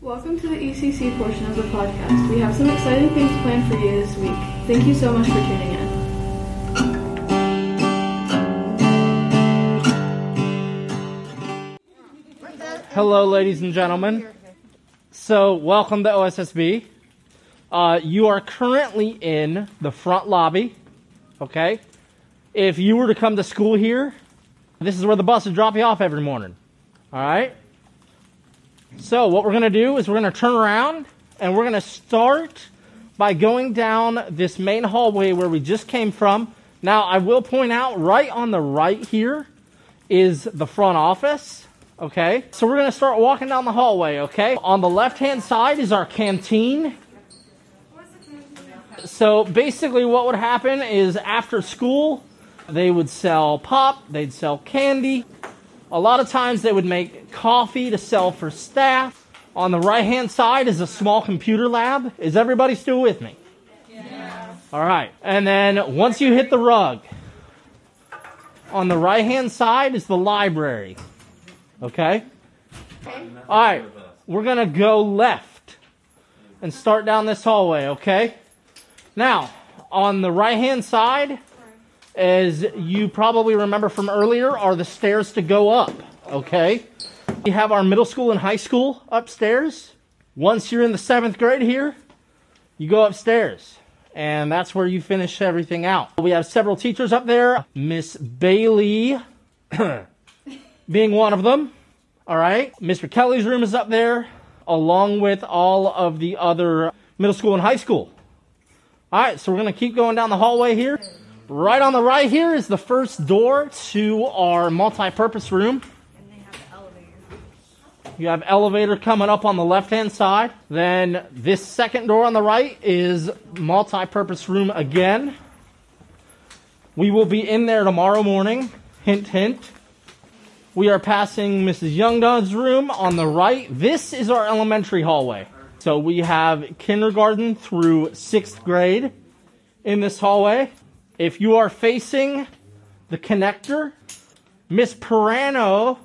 Welcome to the ECC portion of the podcast. We have some exciting things planned for you this week. Thank you so much for tuning in. Hello, ladies and gentlemen. So, welcome to OSSB. Uh, you are currently in the front lobby. Okay? If you were to come to school here, this is where the bus would drop you off every morning. All right? So, what we're going to do is we're going to turn around and we're going to start by going down this main hallway where we just came from. Now, I will point out right on the right here is the front office. Okay, so we're gonna start walking down the hallway. Okay, on the left hand side is our canteen. So basically, what would happen is after school, they would sell pop, they'd sell candy. A lot of times, they would make coffee to sell for staff. On the right hand side is a small computer lab. Is everybody still with me? Yeah. All right, and then once you hit the rug, on the right hand side is the library. Okay? All right, we're going to go left and start down this hallway, okay? Now, on the right hand side, as you probably remember from earlier, are the stairs to go up, okay? We have our middle school and high school upstairs. Once you're in the seventh grade here, you go upstairs. And that's where you finish everything out. We have several teachers up there. Miss Bailey being one of them. All right. Mr. Kelly's room is up there, along with all of the other middle school and high school. All right. So we're going to keep going down the hallway here. Right on the right here is the first door to our multi purpose room. You have elevator coming up on the left hand side. Then this second door on the right is multi purpose room again. We will be in there tomorrow morning. Hint, hint. We are passing Mrs. Youngdon's room on the right. This is our elementary hallway. So we have kindergarten through sixth grade in this hallway. If you are facing the connector, Miss Pirano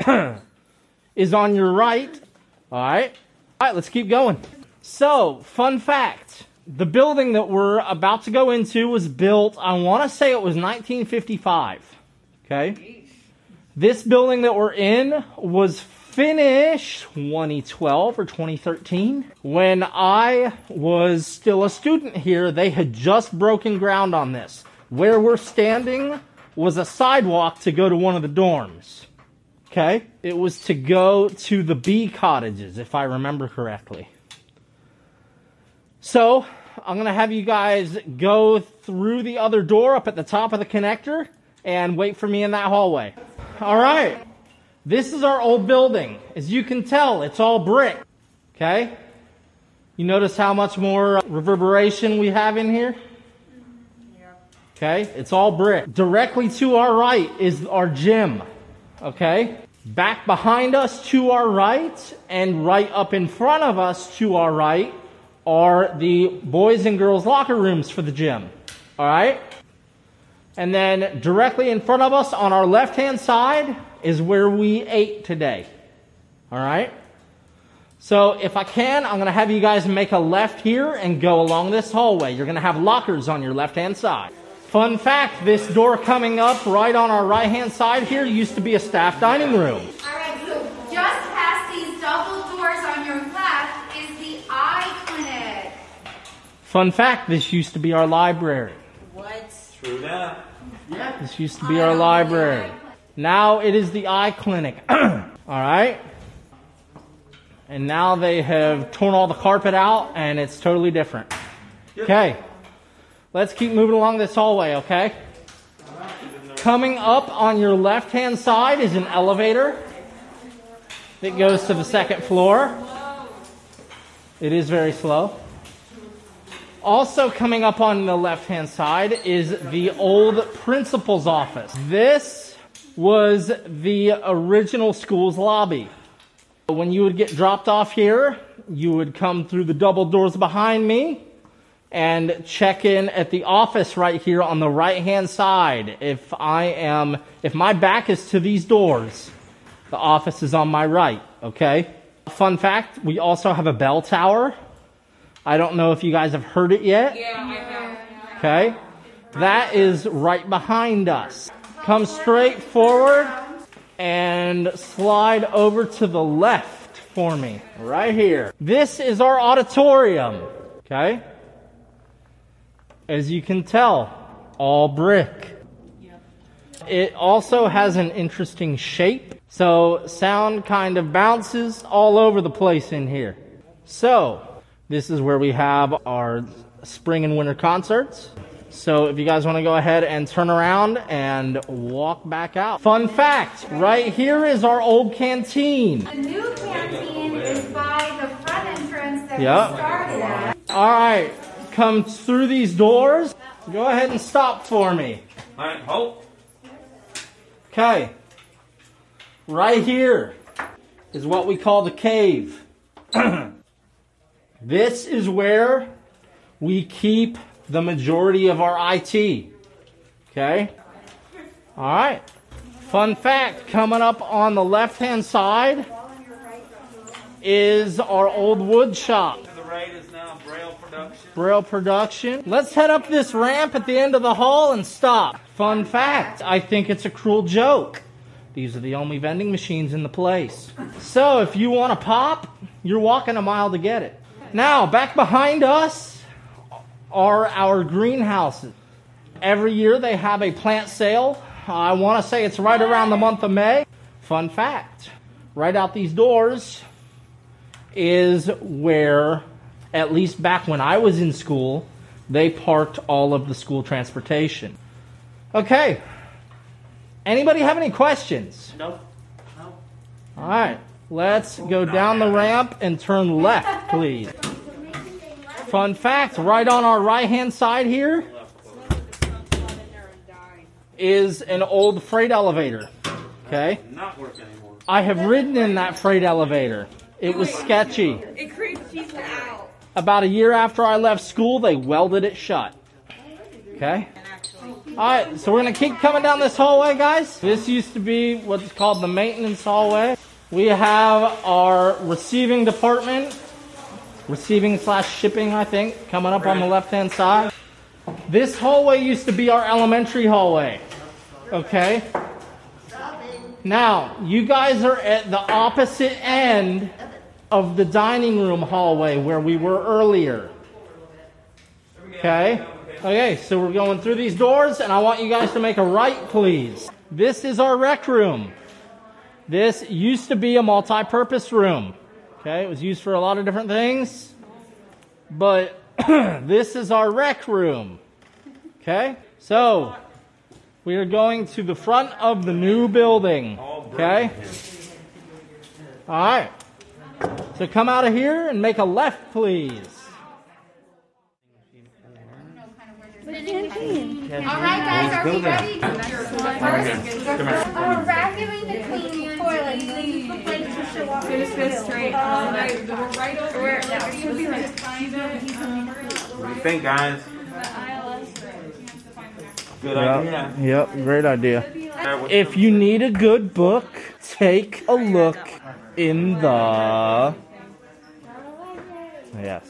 is on your right. All right. All right, let's keep going. So, fun fact the building that we're about to go into was built, I want to say it was 1955. Okay. This building that we're in was finished 2012 or 2013. When I was still a student here, they had just broken ground on this. Where we're standing was a sidewalk to go to one of the dorms. Okay? It was to go to the B cottages, if I remember correctly. So, I'm going to have you guys go through the other door up at the top of the connector and wait for me in that hallway. All right. This is our old building. As you can tell, it's all brick. Okay? You notice how much more uh, reverberation we have in here? Yeah. Okay? It's all brick. Directly to our right is our gym. Okay? Back behind us to our right and right up in front of us to our right are the boys and girls locker rooms for the gym. All right? And then directly in front of us on our left hand side is where we ate today. All right? So if I can, I'm going to have you guys make a left here and go along this hallway. You're going to have lockers on your left hand side. Fun fact this door coming up right on our right hand side here used to be a staff dining room. All right, so just past these double doors on your left is the eye clinic. Fun fact this used to be our library. What? True that. This used to be our library. Now it is the eye clinic. all right? And now they have torn all the carpet out and it's totally different. Okay. Let's keep moving along this hallway, okay? Coming up on your left hand side is an elevator that goes to the second floor. It is very slow. Also, coming up on the left hand side is the old principal's office. This was the original school's lobby. When you would get dropped off here, you would come through the double doors behind me and check in at the office right here on the right hand side. If I am, if my back is to these doors, the office is on my right, okay? Fun fact we also have a bell tower. I don't know if you guys have heard it yet. Yeah. Okay? That is right behind us. Come straight forward and slide over to the left for me. Right here. This is our auditorium. Okay? As you can tell, all brick. It also has an interesting shape, so sound kind of bounces all over the place in here. So, this is where we have our spring and winter concerts. So, if you guys want to go ahead and turn around and walk back out. Fun fact right here is our old canteen. The new canteen is by the front entrance that Yep. we started at. All right, come through these doors. Go ahead and stop for me. All right, hold. Okay. Right here is what we call the cave. this is where we keep the majority of our IT. Okay? All right. Fun fact coming up on the left hand side is our old wood shop. To the right is now Braille Production. Braille production. Let's head up this ramp at the end of the hall and stop. Fun fact I think it's a cruel joke. These are the only vending machines in the place. So if you want to pop, you're walking a mile to get it. Now, back behind us are our greenhouses. Every year they have a plant sale. I want to say it's right around the month of May. Fun fact right out these doors is where, at least back when I was in school, they parked all of the school transportation. Okay. Anybody have any questions? Nope. All right. Let's go down the ramp and turn left, please. Fun fact right on our right hand side here is an old freight elevator. Okay. Not working anymore. I have ridden in that freight elevator. It was sketchy. It creeps people out. About a year after I left school, they welded it shut. Okay? Alright, so we're gonna keep coming down this hallway, guys. This used to be what's called the maintenance hallway. We have our receiving department, receiving slash shipping, I think, coming up on the left hand side. This hallway used to be our elementary hallway. Okay? Now, you guys are at the opposite end of the dining room hallway where we were earlier. Okay? Okay, so we're going through these doors, and I want you guys to make a right, please. This is our rec room. This used to be a multi purpose room. Okay, it was used for a lot of different things. But this is our rec room. Okay, so we are going to the front of the new building. Okay? All right. So come out of here and make a left, please. All right, guys, are we ready? Oh, vacuuming the place to show off. Straight. Right, we're right over here. Are you gonna be right behind What do you think, guys? Good idea. Yep, great idea. If you need a good book, take a look in the. Yes.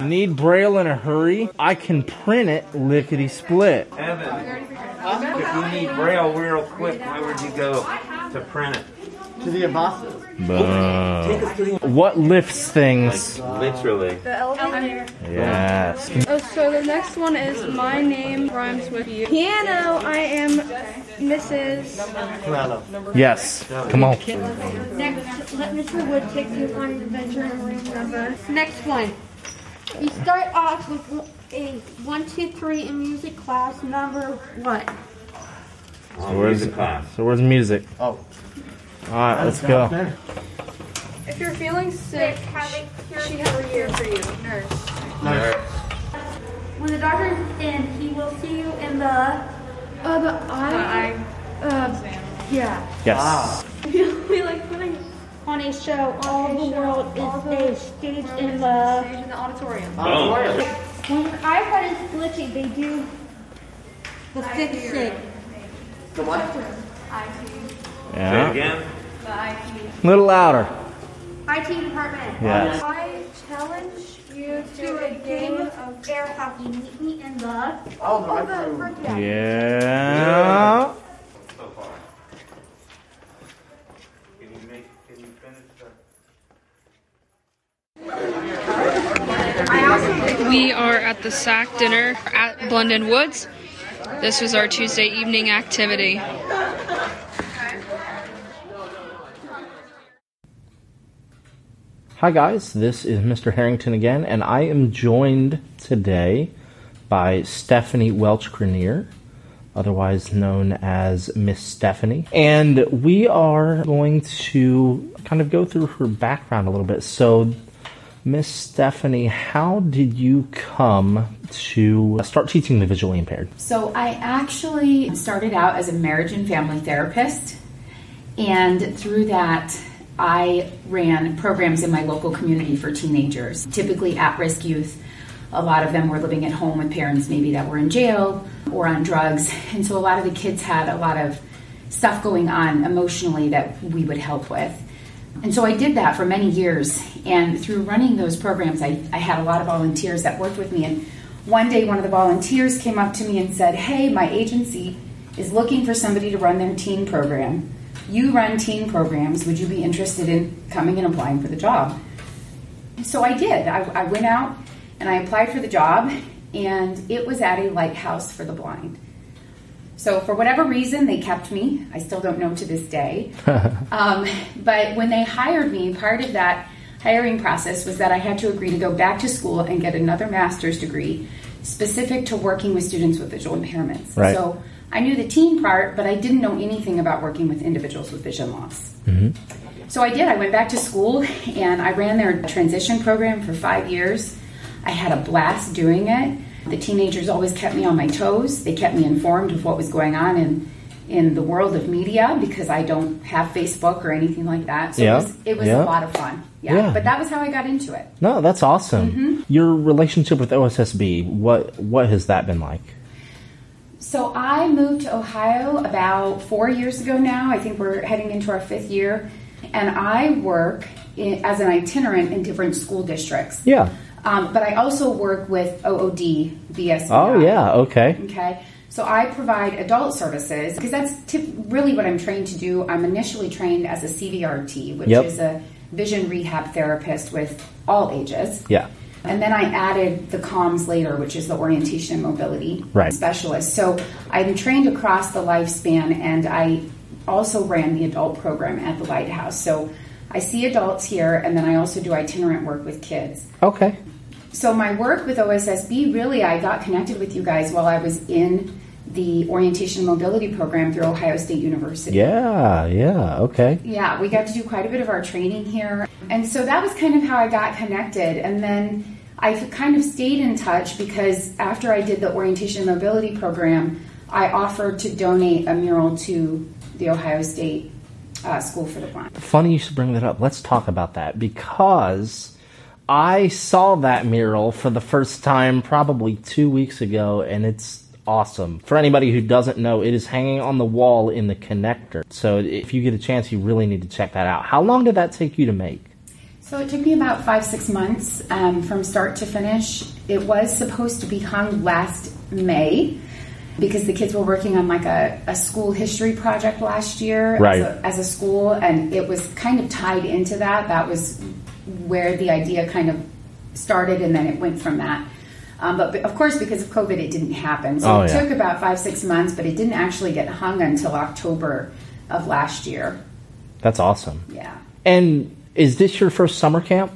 Need Braille in a hurry? I can print it lickety split. Evan, if you need Braille real quick, where would you go to print it? To the apostles. Take us to the What lifts things? literally. The elevator. Yes. Oh, so the next one is my name rhymes with you. Piano. I am Mrs. Corello. Yes. Come on. Next, let Mr. Wood take you on an adventure in room number. Next one. You start off with a one, two, three in music class number what? So Where's music class. So where's music? Oh, All right, let's go. there. If you're feeling sick, she has a year for you. Nurse. Nerd. When the doctor is in, he will see you in the. Uh, the eye. The Uh, yeah. Yes. we like putting On a show, all the world is a stage in the. stage in the auditorium. Boom. When your iPad is glitchy, they do the fix it. The what? Say it again. A little louder. IT department. Yes. I challenge you to a game of air hockey. Meet me in the Oh, the oh, right the room. front. Yeah. So far. Can you make, can you finish the? We are at the SAC dinner at Blendon Woods. This was our Tuesday evening activity. Hi, guys. This is Mr. Harrington again, and I am joined today by Stephanie Welch Grenier, otherwise known as Miss Stephanie. And we are going to kind of go through her background a little bit. So, Miss Stephanie, how did you come to start teaching the visually impaired? So I actually started out as a marriage and family therapist, and through that, I ran programs in my local community for teenagers, typically at risk youth. A lot of them were living at home with parents maybe that were in jail or on drugs, and so a lot of the kids had a lot of stuff going on emotionally that we would help with. And so I did that for many years. And through running those programs, I, I had a lot of volunteers that worked with me. And one day, one of the volunteers came up to me and said, Hey, my agency is looking for somebody to run their teen program. You run teen programs. Would you be interested in coming and applying for the job? So I did. I, I went out and I applied for the job, and it was at a lighthouse for the blind. So for whatever reason, they kept me. I still don't know to this day. um, but when they hired me, part of that hiring process was that I had to agree to go back to school and get another master's degree specific to working with students with visual impairments. Right. So I knew the teen part, but I didn't know anything about working with individuals with vision loss. Mm-hmm. So I did. I went back to school and I ran their transition program for five years. I had a blast doing it. The teenagers always kept me on my toes. They kept me informed of what was going on in in the world of media because I don't have Facebook or anything like that. So Yeah. it was, it was Yeah. a lot of fun. Yeah. Yeah. But that was how I got into it. No, that's awesome. Mm-hmm. Your relationship with OSSB, what what has that been like? So I moved to Ohio about four years ago now. I think we're heading into our fifth year. And I work in, as an itinerant in different school districts. Yeah. Um, but I also work with OOD VSBI. Oh yeah, okay. Okay. So I provide adult services because that's tip, really what I'm trained to do. I'm initially trained as a CVRT, which Yep. is a vision rehab therapist with all ages. Yeah. And then I added the COMS later, which is the orientation and mobility Right. specialist. So I'm trained across the lifespan, and I also ran the adult program at the Lighthouse. So I see adults here, and then I also do itinerant work with kids. Okay. So my work with OSSB, really, I got connected with you guys while I was in the orientation and mobility program through Ohio State University. Yeah, yeah, okay. Yeah, we got to do quite a bit of our training here. And so that was kind of how I got connected. And then I kind of stayed in touch because after I did the orientation mobility program, I offered to donate a mural to the Ohio State uh, School for the Blind. Funny you should bring that up. Let's talk about that because I saw that mural for the first time probably two weeks ago and it's awesome. For anybody who doesn't know, it is hanging on the wall in the connector. So if you get a chance, you really need to check that out. How long did that take you to make? So it took me about five, six months um, from start to finish. It was supposed to be hung last May because the kids were working on like a, a school history project last year Right. as, a, as a school, and it was kind of tied into that. That was where the idea kind of started, and then it went from that. Um, but of course, because of COVID, it didn't happen. So Oh, it yeah. took about five, six months, but it didn't actually get hung until October of last year. That's awesome. Yeah. And is this your first summer camp?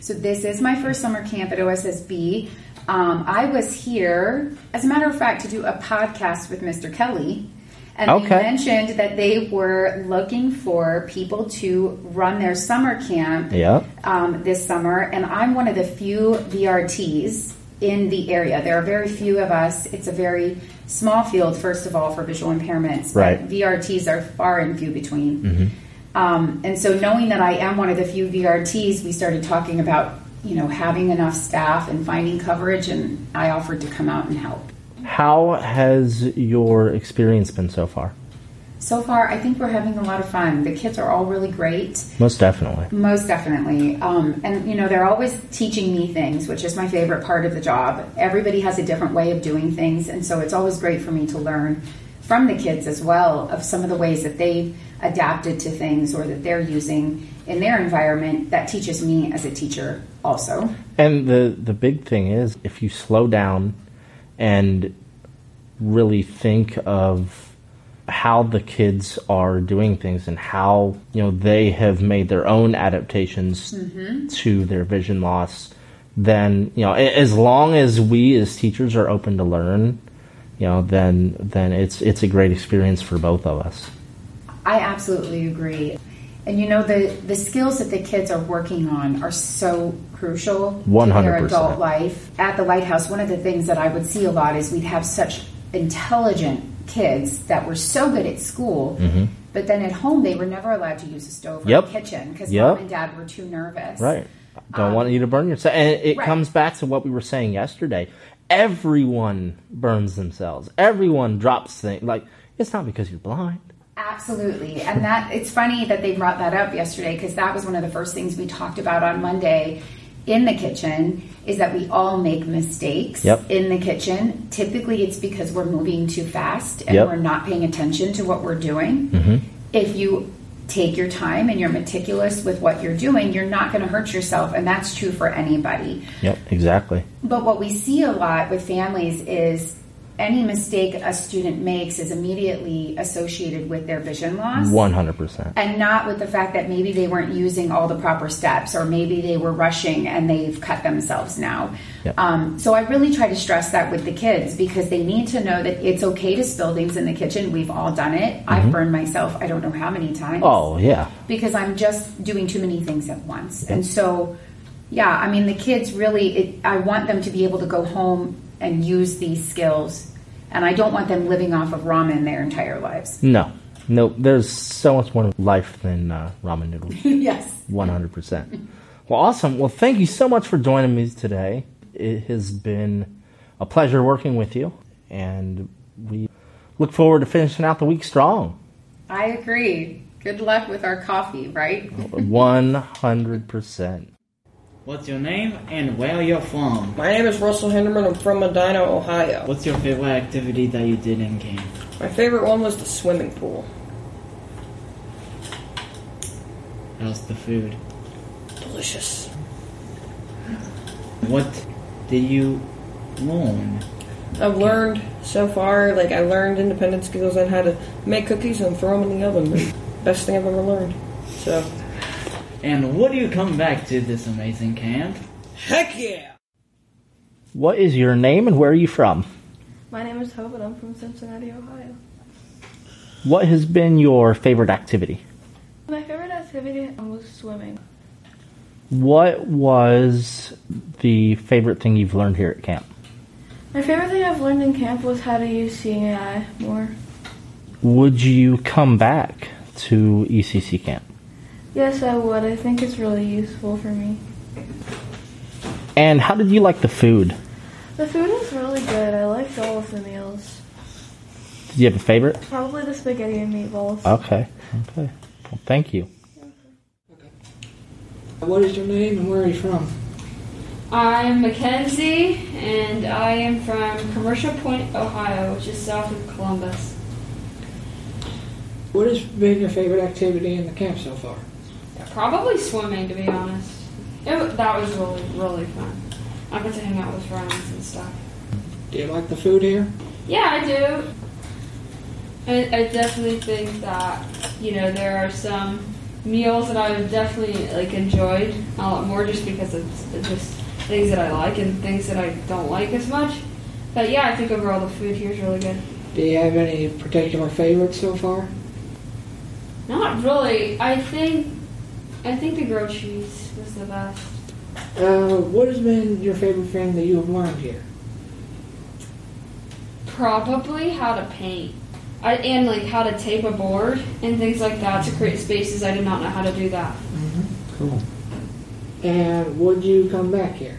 So this is my first summer camp at OSSB. Um, I was here, as a matter of fact, to do a podcast with Mr. Kelly. And Okay. they mentioned that they were looking for people to run their summer camp Yeah. um, this summer. And I'm one of the few VRTs in the area. There are very few of us. It's a very small field, first of all, for visual impairments. Right. VRTs are far and few between. Um, and so, knowing that I am one of the few VRTs, we started talking about, you know, having enough staff and finding coverage, and I offered to come out and help. How has your experience been so far? So far, I think we're having a lot of fun. The kids are all really great. Most definitely. Most definitely. Um, and, you know, they're always teaching me things, which is my favorite part of the job. Everybody has a different way of doing things. And so it's always great for me to learn from the kids as well of some of the ways that they've adapted to things or that they're using in their environment that teaches me as a teacher also. And the the big thing is if you slow down and really think of how the kids are doing things and how you know they have made their own adaptations mm-hmm. to their vision loss then you know as long as we as teachers are open to learn you know then then it's it's a great experience for both of us I absolutely agree. And you know the the skills that the kids are working on are so crucial to their adult life. At the lighthouse, one of the things that I would see a lot is we'd have such intelligent kids that were so good at school, but then at home they were never allowed to use a stove or Mm-hmm. Yep. a kitchen because Yep. mom and dad were too nervous. Right. Don't want you to burn yourself. And it right. comes back to what we were saying yesterday. Everyone burns themselves. Everyone drops things. Like, it's not because you're blind. Absolutely. And that it's funny that they brought that up yesterday because that was one of the first things we talked about on Monday in the kitchen is that we all make mistakes Yep. in the kitchen. Typically it's because we're moving too fast and Yep. we're not paying attention to what we're doing. Mm-hmm. If you take your time and you're meticulous with what you're doing, you're not going to hurt yourself and that's true for anybody. Yep, exactly. But what we see a lot with families is any mistake a student makes is immediately associated with their vision loss. 100%. And not with the fact that maybe they weren't using all the proper steps or maybe they were rushing and they've cut themselves now. Yep. Um, so I really try to stress that with the kids because they need to know that it's okay to spill things in the kitchen. We've all done it. I've burned myself I don't know how many times Oh, yeah. because I'm just doing too many things at once. And so, yeah, I mean, the kids really, it, I want them to be able to go home and use these skills. And I don't want them living off of ramen their entire lives. No. No, there's so much more life than uh, ramen noodles. yes. 100%. Well, awesome. Well, thank you so much for joining me today. It has been a pleasure working with you, and we look forward to finishing out the week strong. I agree. Good luck with our coffee, right? 100%. What's your name and where are you're from? My name is Russell Hinderman. I'm from Medina, Ohio. What's your favorite activity that you did in camp? My favorite one was the swimming pool. How's the food? Delicious. What did you learn? I've learned so far, like I learned independent skills on how to make cookies and throw them in the oven. Best thing I've ever learned. So, And what do you come back to this amazing camp? heck yeah! What is your name and where are you from? My name is Hope and I'm from Cincinnati, Ohio. What has been your favorite activity? My favorite activity was swimming. What was the favorite thing you've learned here at camp? My favorite thing I've learned in camp was how to use Seeing AI more. Would you come back to ECC camp? Yes, I would. I think it's really useful for me. And how did you like the food? The food was really good. I liked all of the meals. Did you have a favorite? Probably the spaghetti and meatballs. Okay. Okay. Well, thank you. What is your name and where are you from? I'm Mackenzie, and I am from Commercial Point, Ohio, which is south of Columbus. What has been your favorite activity in the camp so far? Probably swimming, to be honest. It, that was really, really fun. I got to hang out with friends and stuff. Do you like the food here? Yeah, I do. I, I definitely think that you know there are some meals that I've definitely like enjoyed a lot more just because it's, it's just things that I like and things that I don't like as much. But yeah, I think overall the food here is really good. Do you have any particular favorites so far? Not really. I think I think the grilled cheese was the best. Uh, what has been your favorite thing that you have learned here? Probably how to paint. I, and like how to tape a board and things like that to create spaces. I did not know how to do that. Cool. And would you come back here?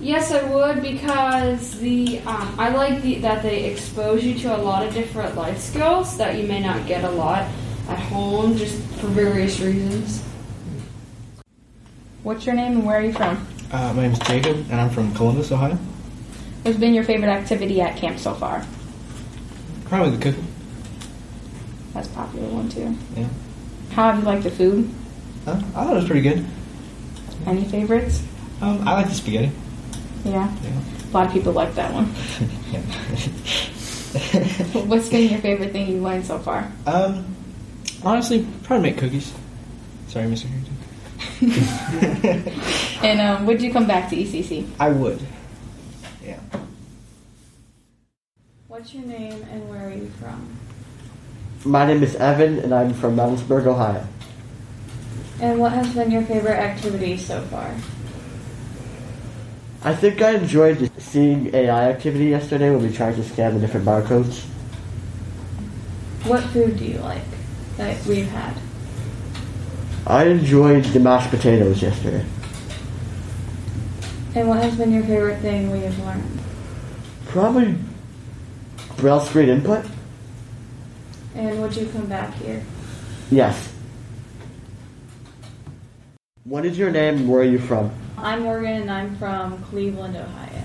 Yes, I would because the um, I like the, that they expose you to a lot of different life skills that you may not get a lot at home, just for various reasons. What's your name and where are you from? Uh, my name is Jacob, and I'm from Columbus, Ohio. What's been your favorite activity at camp so far? Probably the cooking. That's a popular one too. Yeah. How have you liked the food? Uh, I thought it was pretty good. Any favorites? Um, I like the spaghetti. Yeah. Yeah. A lot of people like that one. What's been your favorite thing you've learned so far? Um, honestly, probably make cookies. Sorry, Mr. Harrington. And um, would you come back to ECC? I would. Yeah. What's your name and where are you from? My name is Evan, and I'm from Moundsburg, Ohio. And what has been your favorite activity so far? I think I enjoyed seeing AI activity yesterday when we tried to scan the different barcodes. What food do you like that we've had? I enjoyed the mashed potatoes yesterday. And what has been your favorite thing we have learned? Probably Braille screen input. And would you come back here? Yes. What is your name where are you from? I'm Morgan and I'm from Cleveland, Ohio.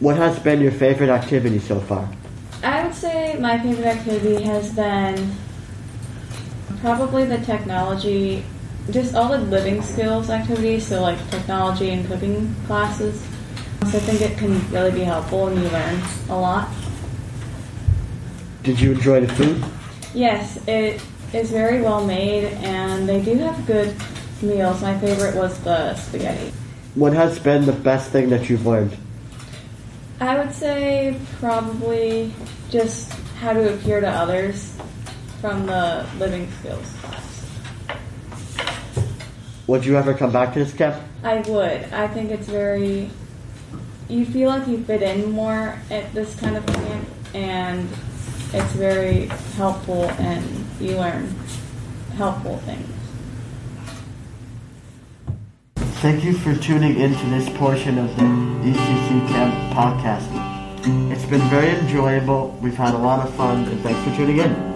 What has been your favorite activity so far? I would say my favorite activity has been probably the technology, just all the living skills activities, so like technology and cooking classes. So I think it can really be helpful and you learn a lot. Did you enjoy the food? Yes, it is very well made and they do have good meals. My favorite was the spaghetti. What has been the best thing that you've learned? I would say probably just how to appear to others from the living skills class. Would you ever come back to this camp? I would. I think it's very. You feel like you fit in more at this kind of camp, and it's very helpful, and you learn helpful things. Thank you for tuning into this portion of the ECC Camp podcast. It's been very enjoyable. We've had a lot of fun, and thanks for tuning in.